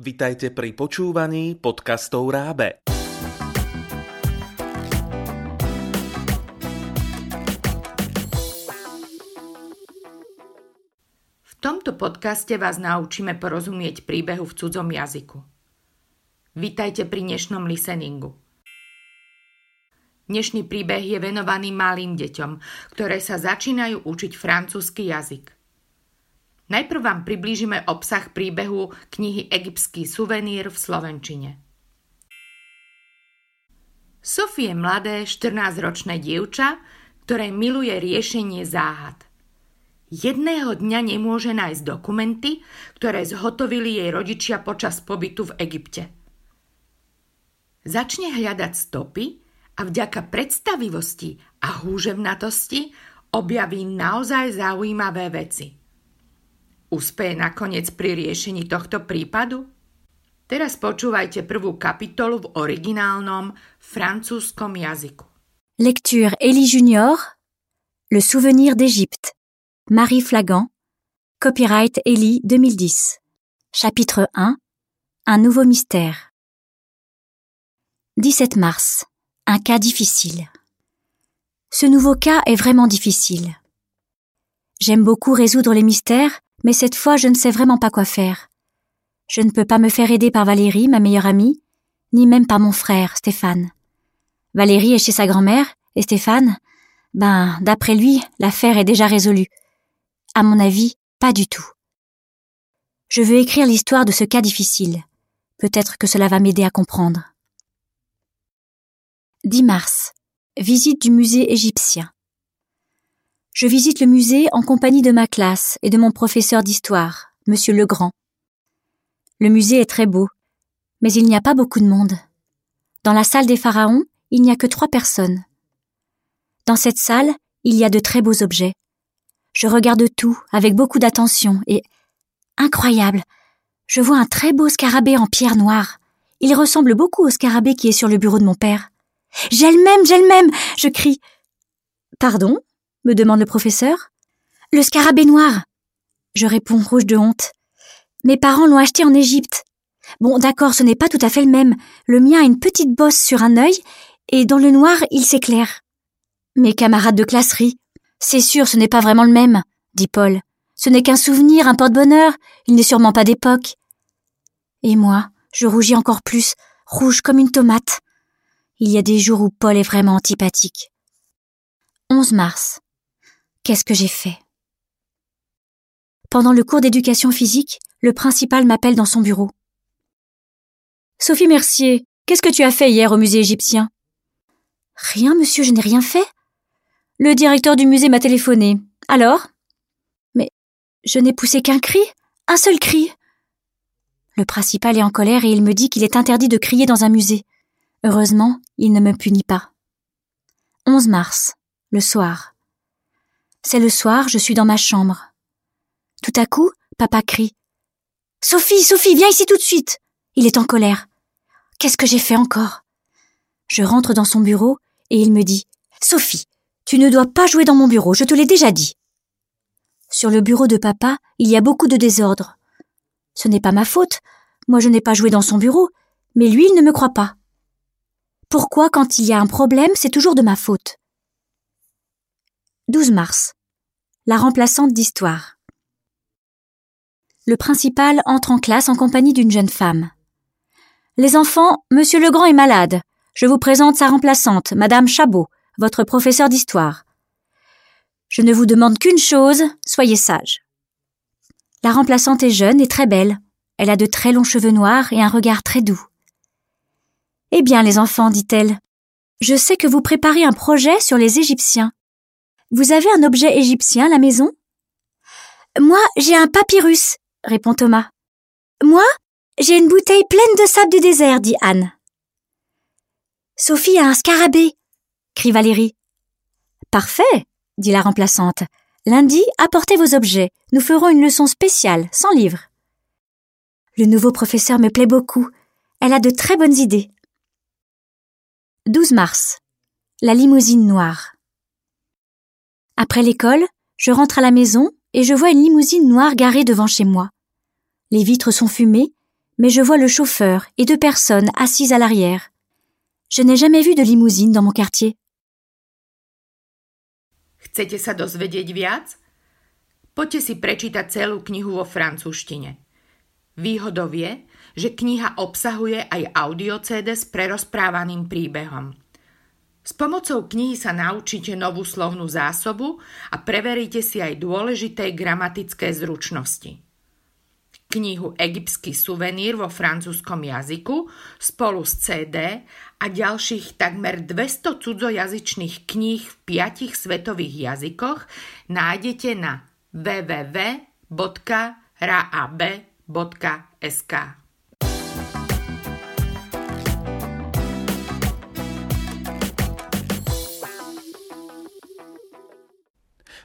Vitajte pri počúvaní podcastov Rábe. V tomto podcaste vás naučíme porozumieť príbehu v cudzom jazyku. Vítajte pri dnešnom listeningu. Dnešný príbeh je venovaný malým deťom, ktoré sa začínajú učiť francúzsky jazyk. Najprv vám priblížime obsah príbehu knihy Egyptský suvenír v Slovenčine. Sofie je mladé 14-ročné dievča, ktoré miluje riešenie záhad. Jedného dňa nemôže nájsť dokumenty, ktoré zhotovili jej rodičia počas pobytu v Egypte. Začne hľadať stopy a vďaka predstavivosti a húževnatosti objaví naozaj zaujímavé veci – Lecture Élie Junior Le souvenir d'Égypte. Marie Flagan Copyright Élie 2010 Chapitre 1 Un nouveau mystère. 17 mars Un cas difficile. Ce nouveau cas est vraiment difficile. J'aime beaucoup résoudre les mystères mais cette fois je ne sais vraiment pas quoi faire. Je ne peux pas me faire aider par Valérie, ma meilleure amie, ni même par mon frère, Stéphane. Valérie est chez sa grand-mère, et Stéphane, ben, d'après lui, l'affaire est déjà résolue. À mon avis, pas du tout. Je veux écrire l'histoire de ce cas difficile. Peut-être que cela va m'aider à comprendre. 10 mars. Visite du musée égyptien. Je visite le musée en compagnie de ma classe et de mon professeur d'histoire, monsieur Legrand. Le musée est très beau, mais il n'y a pas beaucoup de monde. Dans la salle des pharaons, il n'y a que trois personnes. Dans cette salle, il y a de très beaux objets. Je regarde tout avec beaucoup d'attention et incroyable. Je vois un très beau scarabée en pierre noire. Il ressemble beaucoup au scarabée qui est sur le bureau de mon père. J'ai le même, j'ai le même, je crie. Pardon? Me demande le professeur. Le scarabée noir. Je réponds rouge de honte. Mes parents l'ont acheté en Égypte. Bon, d'accord, ce n'est pas tout à fait le même. Le mien a une petite bosse sur un œil, et dans le noir, il s'éclaire. Mes camarades de classe rient. C'est sûr, ce n'est pas vraiment le même, dit Paul. Ce n'est qu'un souvenir, un porte-bonheur. Il n'est sûrement pas d'époque. Et moi, je rougis encore plus, rouge comme une tomate. Il y a des jours où Paul est vraiment antipathique. 11 mars. Qu'est-ce que j'ai fait Pendant le cours d'éducation physique, le principal m'appelle dans son bureau. Sophie Mercier, qu'est-ce que tu as fait hier au musée égyptien? Rien, monsieur, je n'ai rien fait. Le directeur du musée m'a téléphoné. Alors? Mais je n'ai poussé qu'un cri, un seul cri. Le principal est en colère et il me dit qu'il est interdit de crier dans un musée. Heureusement, il ne me punit pas. 11 mars, le soir. C'est le soir, je suis dans ma chambre. Tout à coup, papa crie. Sophie, Sophie, viens ici tout de suite. Il est en colère. Qu'est-ce que j'ai fait encore? Je rentre dans son bureau et il me dit. Sophie, tu ne dois pas jouer dans mon bureau, je te l'ai déjà dit. Sur le bureau de papa, il y a beaucoup de désordre. Ce n'est pas ma faute. Moi je n'ai pas joué dans son bureau, mais lui il ne me croit pas. Pourquoi quand il y a un problème, c'est toujours de ma faute? 12 mars. La remplaçante d'histoire. Le principal entre en classe en compagnie d'une jeune femme. Les enfants, Monsieur Legrand est malade. Je vous présente sa remplaçante, Madame Chabot, votre professeur d'histoire. Je ne vous demande qu'une chose, soyez sage. La remplaçante est jeune et très belle. Elle a de très longs cheveux noirs et un regard très doux. Eh bien, les enfants, dit-elle, je sais que vous préparez un projet sur les Égyptiens. Vous avez un objet égyptien à la maison? Moi, j'ai un papyrus, répond Thomas. Moi, j'ai une bouteille pleine de sable du désert, dit Anne. Sophie a un scarabée, crie Valérie. Parfait, dit la remplaçante. Lundi, apportez vos objets. Nous ferons une leçon spéciale, sans livre. Le nouveau professeur me plaît beaucoup. Elle a de très bonnes idées. 12 mars. La limousine noire. Après l'école, je rentre à la maison et je vois une limousine noire garée devant chez moi. Les vitres sont fumées, mais je vois le chauffeur et deux personnes assises à l'arrière. Je n'ai jamais vu de limousine dans mon quartier. Chcete sa dozvedieť viac? Poďte si prečítať celú knihu vo francúzštine. Výhodou je, že kniha obsahuje aj audio CD s prerozprávaným príbehom. S pomocou knihy sa naučíte novú slovnú zásobu a preveríte si aj dôležité gramatické zručnosti. Knihu Egyptský suvenír vo francúzskom jazyku spolu s CD a ďalších takmer 200 cudzojazyčných kníh v piatich svetových jazykoch nájdete na www.raab.sk.